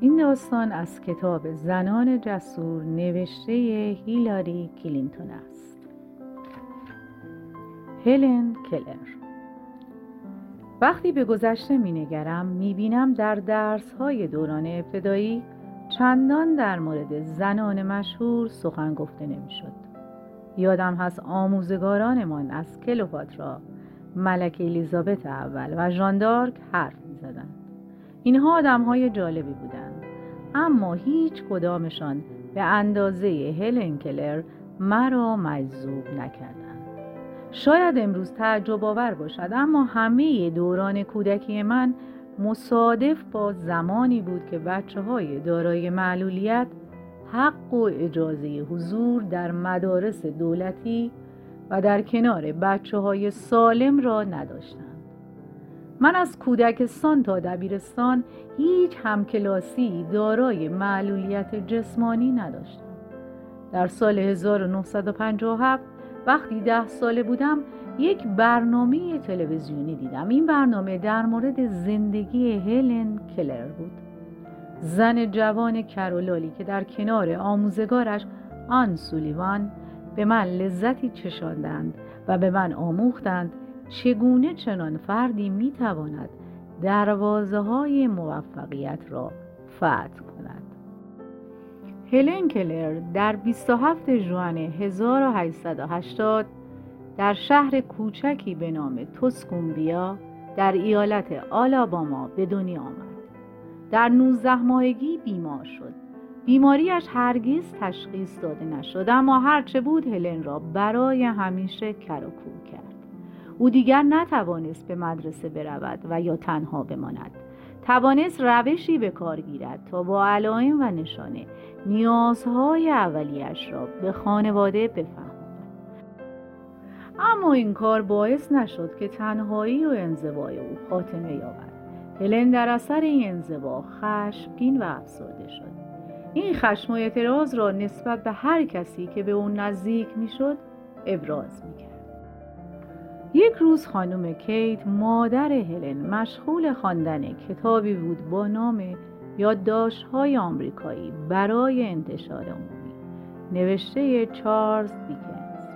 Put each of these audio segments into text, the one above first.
این داستان از کتاب زنان جسور نوشته هیلاری کلینتون است هلن کلر وقتی به گذشته می نگرم می بینم در درس های دوران ابتدایی چندان در مورد زنان مشهور سخن گفته نمی شد. یادم هست آموزگارانمان از کلوپاترا، ملک الیزابت اول و ژاندارک حرف می زدن. اینها آدم های جالبی بودند اما هیچ کدامشان به اندازه هلن کلر مرا مجذوب نکردند. شاید امروز تعجب آور باشد اما همه دوران کودکی من مصادف با زمانی بود که بچه های دارای معلولیت حق و اجازه حضور در مدارس دولتی و در کنار بچه های سالم را نداشتند من از کودکستان تا دبیرستان هیچ همکلاسی دارای معلولیت جسمانی نداشتم. در سال 1957 وقتی ده ساله بودم یک برنامه تلویزیونی دیدم. این برنامه در مورد زندگی هلن کلر بود. زن جوان کرولالی که در کنار آموزگارش آن سولیوان به من لذتی چشاندند و به من آموختند چگونه چنان فردی می‌تواند دروازه های موفقیت را فتح کند هلن کلر در 27 ژوئن 1880 در شهر کوچکی به نام توسکومبیا در ایالت آلاباما به دنیا آمد. در 19 ماهگی بیمار شد. بیماریش هرگز تشخیص داده نشد اما هرچه بود هلن را برای همیشه کر کرد. او دیگر نتوانست به مدرسه برود و یا تنها بماند. توانست روشی به کار گیرد تا با علائم و نشانه نیازهای اولیش را به خانواده بفهمد اما این کار باعث نشد که تنهایی و انزوای او خاتمه یابد. هلن در اثر این انزوا خشمگین و افسرده شد. این خشم و اعتراض را نسبت به هر کسی که به او نزدیک می‌شد ابراز می‌کرد. یک روز خانم کیت مادر هلن مشغول خواندن کتابی بود با نام یادداشت‌های آمریکایی برای انتشار عمومی. نوشته چارلز دیکنز.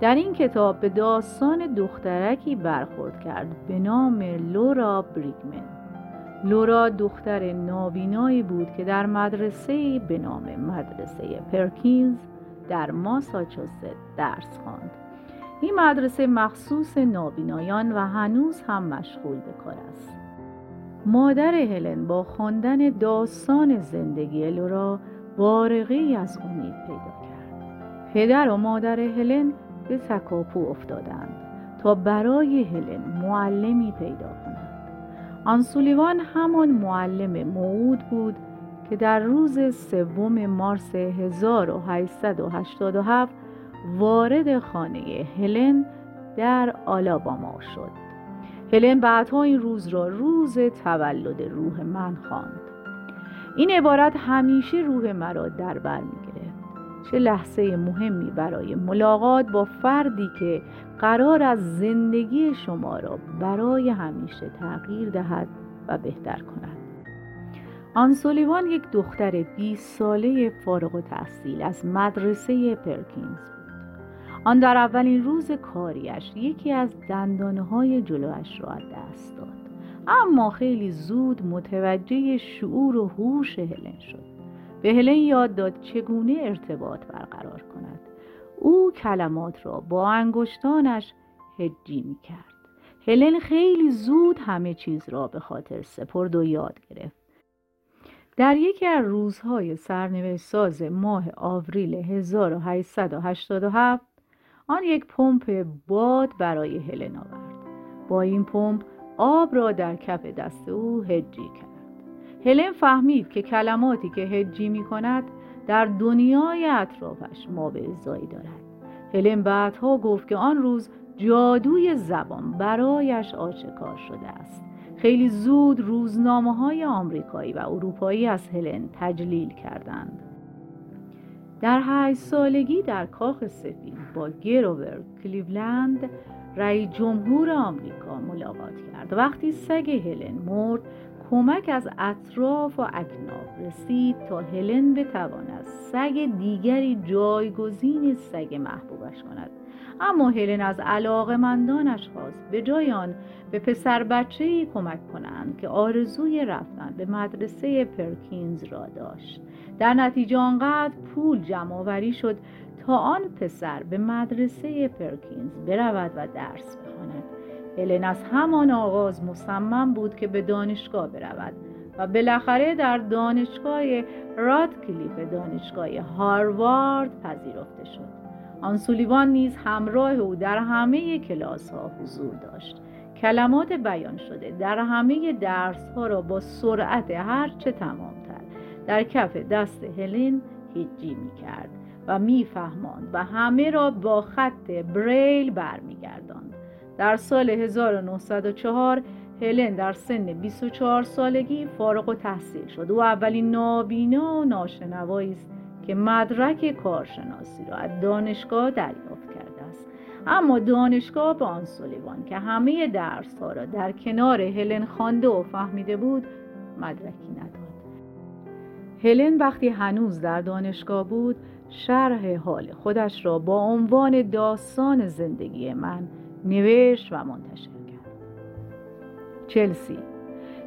در این کتاب به داستان دخترکی برخورد کرد به نام لورا بریگمن. لورا دختر نابینایی بود که در مدرسه به نام مدرسه پرکینز در ماساچوست درس خواند. این مدرسه مخصوص نابینایان و هنوز هم مشغول به کار است. مادر هلن با خواندن داستان زندگی لورا بارقی از امید پیدا کرد. پدر و مادر هلن به تکاپو افتادند تا برای هلن معلمی پیدا کنند. آن سولیوان همان معلم موعود بود که در روز سوم مارس 1887 وارد خانه هلن در آلاباما شد. هلن بعدها این روز را روز تولد روح من خواند. این عبارت همیشه روح مرا در بر می‌گرفت چه لحظه مهمی برای ملاقات با فردی که قرار از زندگی شما را برای همیشه تغییر دهد و بهتر کند. آن سولیوان یک دختر 20 ساله فارغ التحصیل از مدرسه پرکینز آن در اولین روز کاریش یکی از دندانه های جلوش را دست داد. اما خیلی زود متوجه شعور و هوش هلن شد. به هلن یاد داد چگونه ارتباط برقرار کند. او کلمات را با انگشتانش هجی می کرد هلن خیلی زود همه چیز را به خاطر سپرد و یاد گرفت. در یکی از روزهای سرنوشت ساز ماه آوریل 1887 آن یک پمپ باد برای هلن آورد. با این پمپ آب را در کف دست او هجی کرد. هلن فهمید که کلماتی که هجی می کند در دنیای اطرافش ما به ازایی دارد. هلن بعدها گفت که آن روز جادوی زبان برایش آشکار شده است. خیلی زود روزنامه های آمریکایی و اروپایی از هلن تجلیل کردند. در هشت سالگی در کاخ سفید با گروور کلیولند رئیس جمهور آمریکا ملاقات کرد. وقتی سگ هلن مرد کمک از اطراف و اکناف رسید تا هلن بتواند سگ دیگری جایگزین سگ محبوبش کند. اما هلن از علاقمندانش خواست به جای آن به پسر بچه کمک کنند که آرزوی رفتن به مدرسه پرکینز را داشت. در نتیجه آنقدر پول جمع آوری شد تا آن پسر به مدرسه پرکینز برود و درس بخواند. هلن از همان آغاز مصمم بود که به دانشگاه برود و بالاخره در دانشگاه رادکلیف دانشگاه هاروارد پذیرفته شد. آن سولیوان نیز همراه او در همه کلاس ها حضور داشت. کلمات بیان شده در همه درس ها را با سرعت هرچه تمامتر. در کف دست هلن هیجی می کرد و میفهماند و همه را با خط بریل برمیگرداند. در سال 1904 هلن در سن 24 سالگی فارغ و تحصیل شد. و اولین نابینا و ناشنوایی است که مدرک کارشناسی را از دانشگاه دریافت کرده است. اما دانشگاه به آن سولیوان که همه درس ها را در کنار هلن خوانده و فهمیده بود مدرکی نداد. هلن وقتی هنوز در دانشگاه بود شرح حال خودش را با عنوان داستان زندگی من نوشت و منتشر کرد. چلسی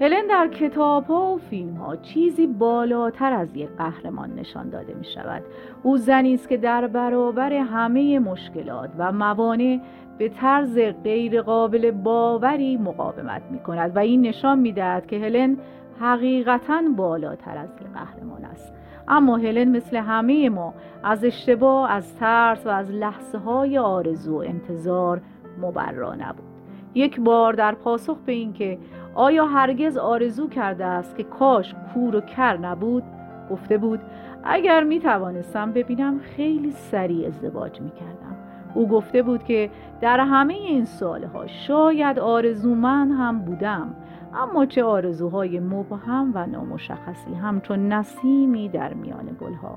هلن در کتاب ها و فیلم ها چیزی بالاتر از یک قهرمان نشان داده می شود. او زنی است که در برابر همه مشکلات و موانع به طرز غیر قابل باوری مقاومت می کند و این نشان می دهد که هلن حقیقتا بالاتر از یک قهرمان است. اما هلن مثل همه ما از اشتباه از ترس و از لحظه های آرزو و انتظار مبرا نبود. یک بار در پاسخ به اینکه آیا هرگز آرزو کرده است که کاش کور و کر نبود گفته بود اگر می توانستم ببینم خیلی سریع ازدواج می کردم. او گفته بود که در همه این سالها شاید آرزومند هم بودم اما چه آرزوهای مبهم و نامشخصی همچون نسیمی در میان گلها.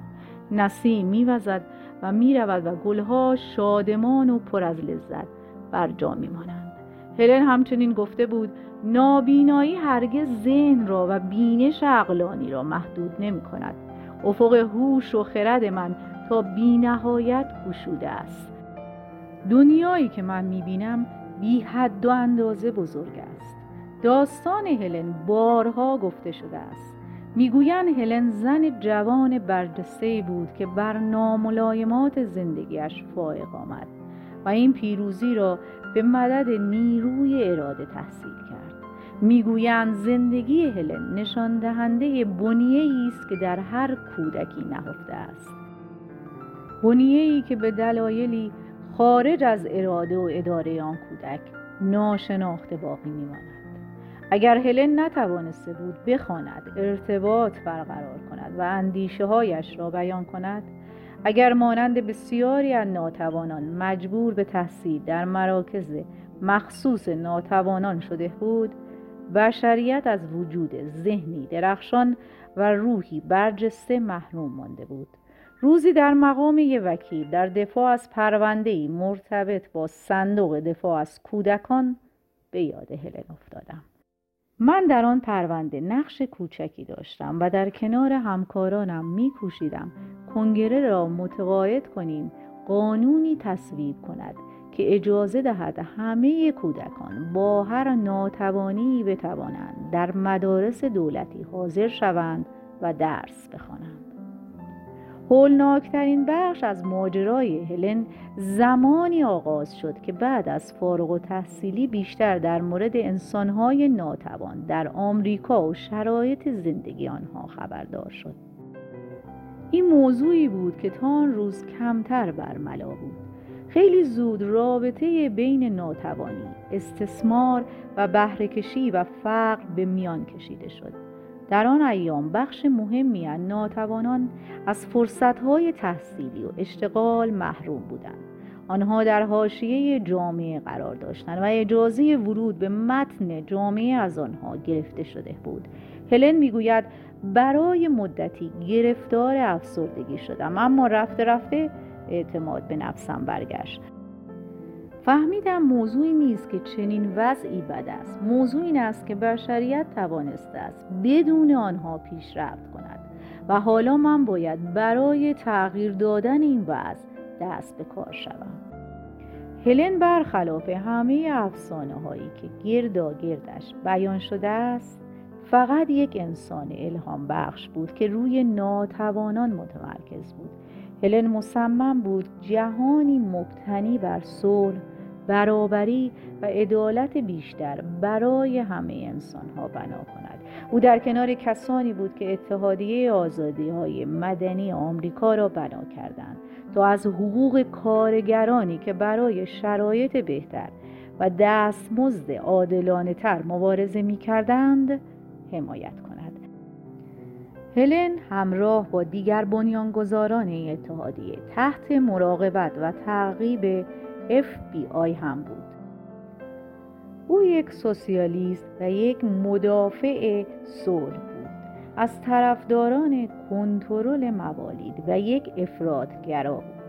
نسیم میوزد و می‌رود و گلها شادمان و پر از لذت بر جا میمانند هلن همچنین گفته بود نابینایی هرگز ذهن را و بینش عقلانی را محدود نمی کند. افق هوش و خرد من تا بینهایت گشوده است. دنیایی که من می بینم بی حد و اندازه بزرگ است. داستان هلن بارها گفته شده است. می‌گویند هلن زن جوان برجسته بود که بر ناملایمات زندگیش فائق آمد. و این پیروزی را به مدد نیروی اراده تحصیل کرد. می‌گویند زندگی هلن نشان دهنده بنیه است که در هر کودکی نهفته است. بنیه ای که به دلایلی خارج از اراده و اداره آن کودک ناشناخته باقی میماند. اگر هلن نتوانسته بود بخواند ارتباط برقرار کند و اندیشه هایش را بیان کند اگر مانند بسیاری از ناتوانان مجبور به تحصیل در مراکز مخصوص ناتوانان شده بود بشریت از وجود ذهنی درخشان و روحی برجسته محروم مانده بود. روزی در مقام یک وکیل در دفاع از پروندهی مرتبط با صندوق دفاع از کودکان به یاد هلن افتادم. من در آن پرونده نقش کوچکی داشتم و در کنار همکارانم میکوشیدم کنگره را متقاعد کنیم قانونی تصویب کند که اجازه دهد همه کودکان با هر ناتوانی بتوانند در مدارس دولتی حاضر شوند و درس بخوانند. هولناکترین بخش از ماجرای هلن زمانی آغاز شد که بعد از فارغ و تحصیلی بیشتر در مورد انسانهای ناتوان در آمریکا و شرایط زندگی آنها خبردار شد. این موضوعی بود که تا آن روز کمتر برملا بود. خیلی زود رابطه بین ناتوانی، استثمار و بهرهکشی و فقر به میان کشیده شد. در آن ایام بخش مهمی از ناتوانان از فرصتهای تحصیلی و اشتغال محروم بودند. آنها در حاشیه جامعه قرار داشتند و اجازه ورود به متن جامعه از آنها گرفته شده بود. هلن می‌گوید برای مدتی گرفتار افسردگی شدم اما رفته رفته اعتماد به نفسم برگشت. فهمیدم موضوعی نیست که چنین وضعی بد است. موضوع این است که بشریت توانسته است بدون آنها پیشرفت کند و حالا من باید برای تغییر دادن این وضع دست به کار شوم. هلن برخلاف همه افسانه هایی که گردا گردش بیان شده است فقط یک انسان الهام بخش بود که روی ناتوانان متمرکز بود. هلن مصمم بود جهانی مبتنی بر صلح برابری و عدالت بیشتر برای همه انسان ها بنا کند. او در کنار کسانی بود که اتحادیه آزادی های مدنی آمریکا را بنا کردند تا از حقوق کارگرانی که برای شرایط بهتر و دستمزد عادلانه تر مبارزه می کردند حمایت کند. هلن همراه با دیگر بنیانگذاران اتحادیه تحت مراقبت و تعقیب FBI هم بود. او یک سوسیالیست و یک مدافع صلح بود. از طرفداران کنترل موالید و یک افرادگرا بود.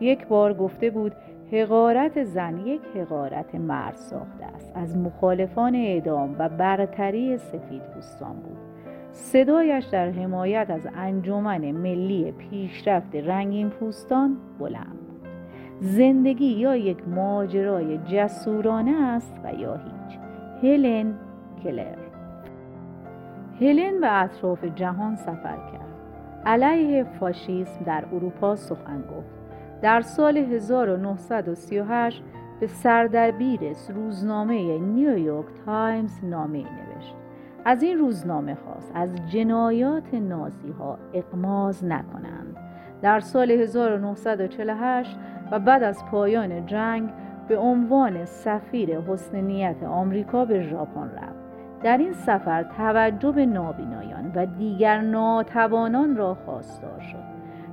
یک بار گفته بود حقارت زن یک حقارت مرد ساخته است. از مخالفان اعدام و برتری سفید پوستان بود. صدایش در حمایت از انجمن ملی پیشرفت رنگین پوستان بلند زندگی یا یک ماجرای جسورانه است و یا هیچ. هلن کلر. هلن به اطراف جهان سفر کرد. علیه فاشیسم در اروپا سخن گفت. در سال 1938 به سردبیر روزنامه نیویورک تایمز نامه نوشت. از این روزنامه خواست. از جنایات نازی ها اقماز نکنند. در سال 1948 و بعد از پایان جنگ به عنوان سفیر حسن نیت آمریکا به ژاپن رفت. در این سفر توجه به نابینایان و دیگر ناتوانان را خواستار شد.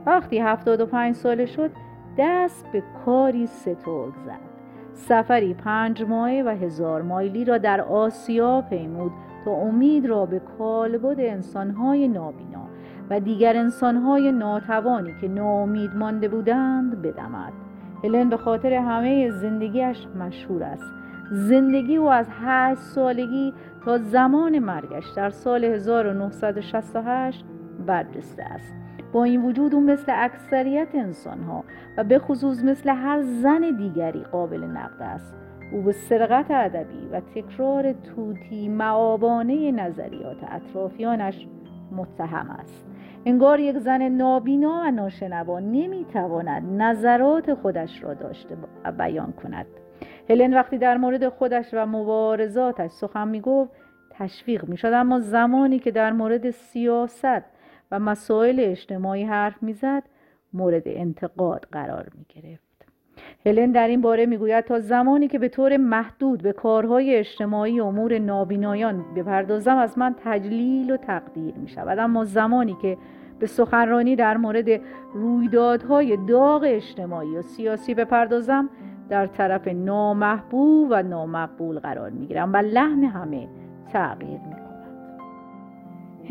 وقتی 75 ساله شد دست به کاری سترگ زد. سفری پنج ماهه و هزار مایلی را در آسیا پیمود تا امید را به کالبد انسانهای نابینا و دیگر انسانهای ناتوانی که ناامید مانده بودند بدمد. هلن به خاطر همه زندگیش مشهور است. زندگی او از هشت سالگی تا زمان مرگش در سال 1968 برجسته است. با این وجود او مثل اکثریت انسان ها و به خصوص مثل هر زن دیگری قابل نقد است. او به سرقت ادبی و تکرار توتی معابانه نظریات اطرافیانش متهم است. انگار یک زن نابینا و ناشنوا نمی‌تواند نظرات خودش را داشته بیان کند هلن وقتی در مورد خودش و مبارزاتش سخن می‌گفت تشویق می‌شد اما زمانی که در مورد سیاست و مسائل اجتماعی حرف می‌زد مورد انتقاد قرار می گرفت. هلن در این باره می‌گوید تا زمانی که به طور محدود به کارهای اجتماعی امور نابینایان بپردازم از من تجلیل و تقدیر می شود اما زمانی که به سخنرانی در مورد رویدادهای داغ اجتماعی و سیاسی بپردازم در طرف نامحبوب و نامقبول قرار می گیرم و لحن همه تغییر می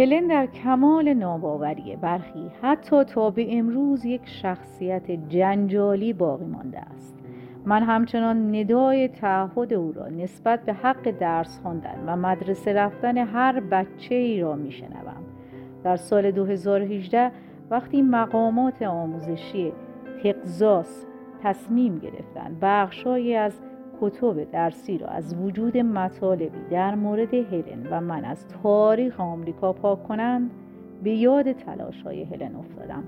هلن در کمال ناباوری برخی حتی تا به امروز یک شخصیت جنجالی باقی مانده است من همچنان ندای تعهد او را نسبت به حق درس خواندن و مدرسه رفتن هر بچه ای را می شنوم. در سال 2018 وقتی مقامات آموزشی تقزاس تصمیم گرفتند بخشهایی از کتب درسی را از وجود مطالبی در مورد هلن و من از تاریخ آمریکا پاک کنند به یاد تلاش های هلن افتادم.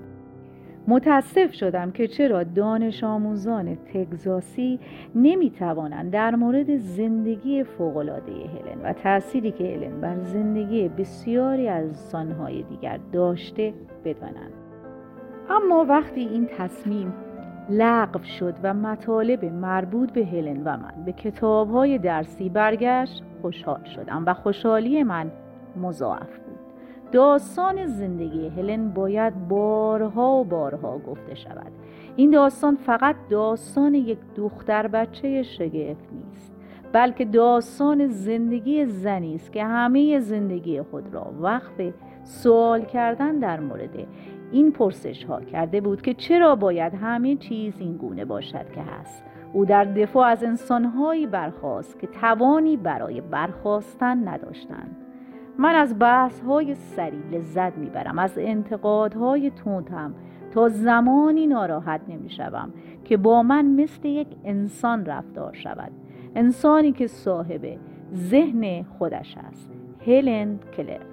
متاسف شدم که چرا دانش آموزان تگزاسی نمی توانند در مورد زندگی فوقلاده هلن و تأثیری که هلن بر زندگی بسیاری از انسانهای دیگر داشته بدانند. اما وقتی این تصمیم لغو شد و مطالب مربوط به هلن و من به کتابهای درسی برگشت خوشحال شدم و خوشحالی من مضاعف بود. داستان زندگی هلن باید بارها و بارها گفته شود. این داستان فقط داستان یک دختر بچه شگفت نیست بلکه داستان زندگی زنی است که همه زندگی خود را وقف سوال کردن در مورد این پرسش ها کرده بود که چرا باید همه چیز این گونه باشد که هست. او در دفاع از انسانهایی برخواست که توانی برای برخواستن نداشتند. من از بحث های سری لذت می‌برم از انتقادهای تندم تا زمانی ناراحت نمی‌شوم که با من مثل یک انسان رفتار شود. انسانی که صاحب ذهن خودش است هلن کلر.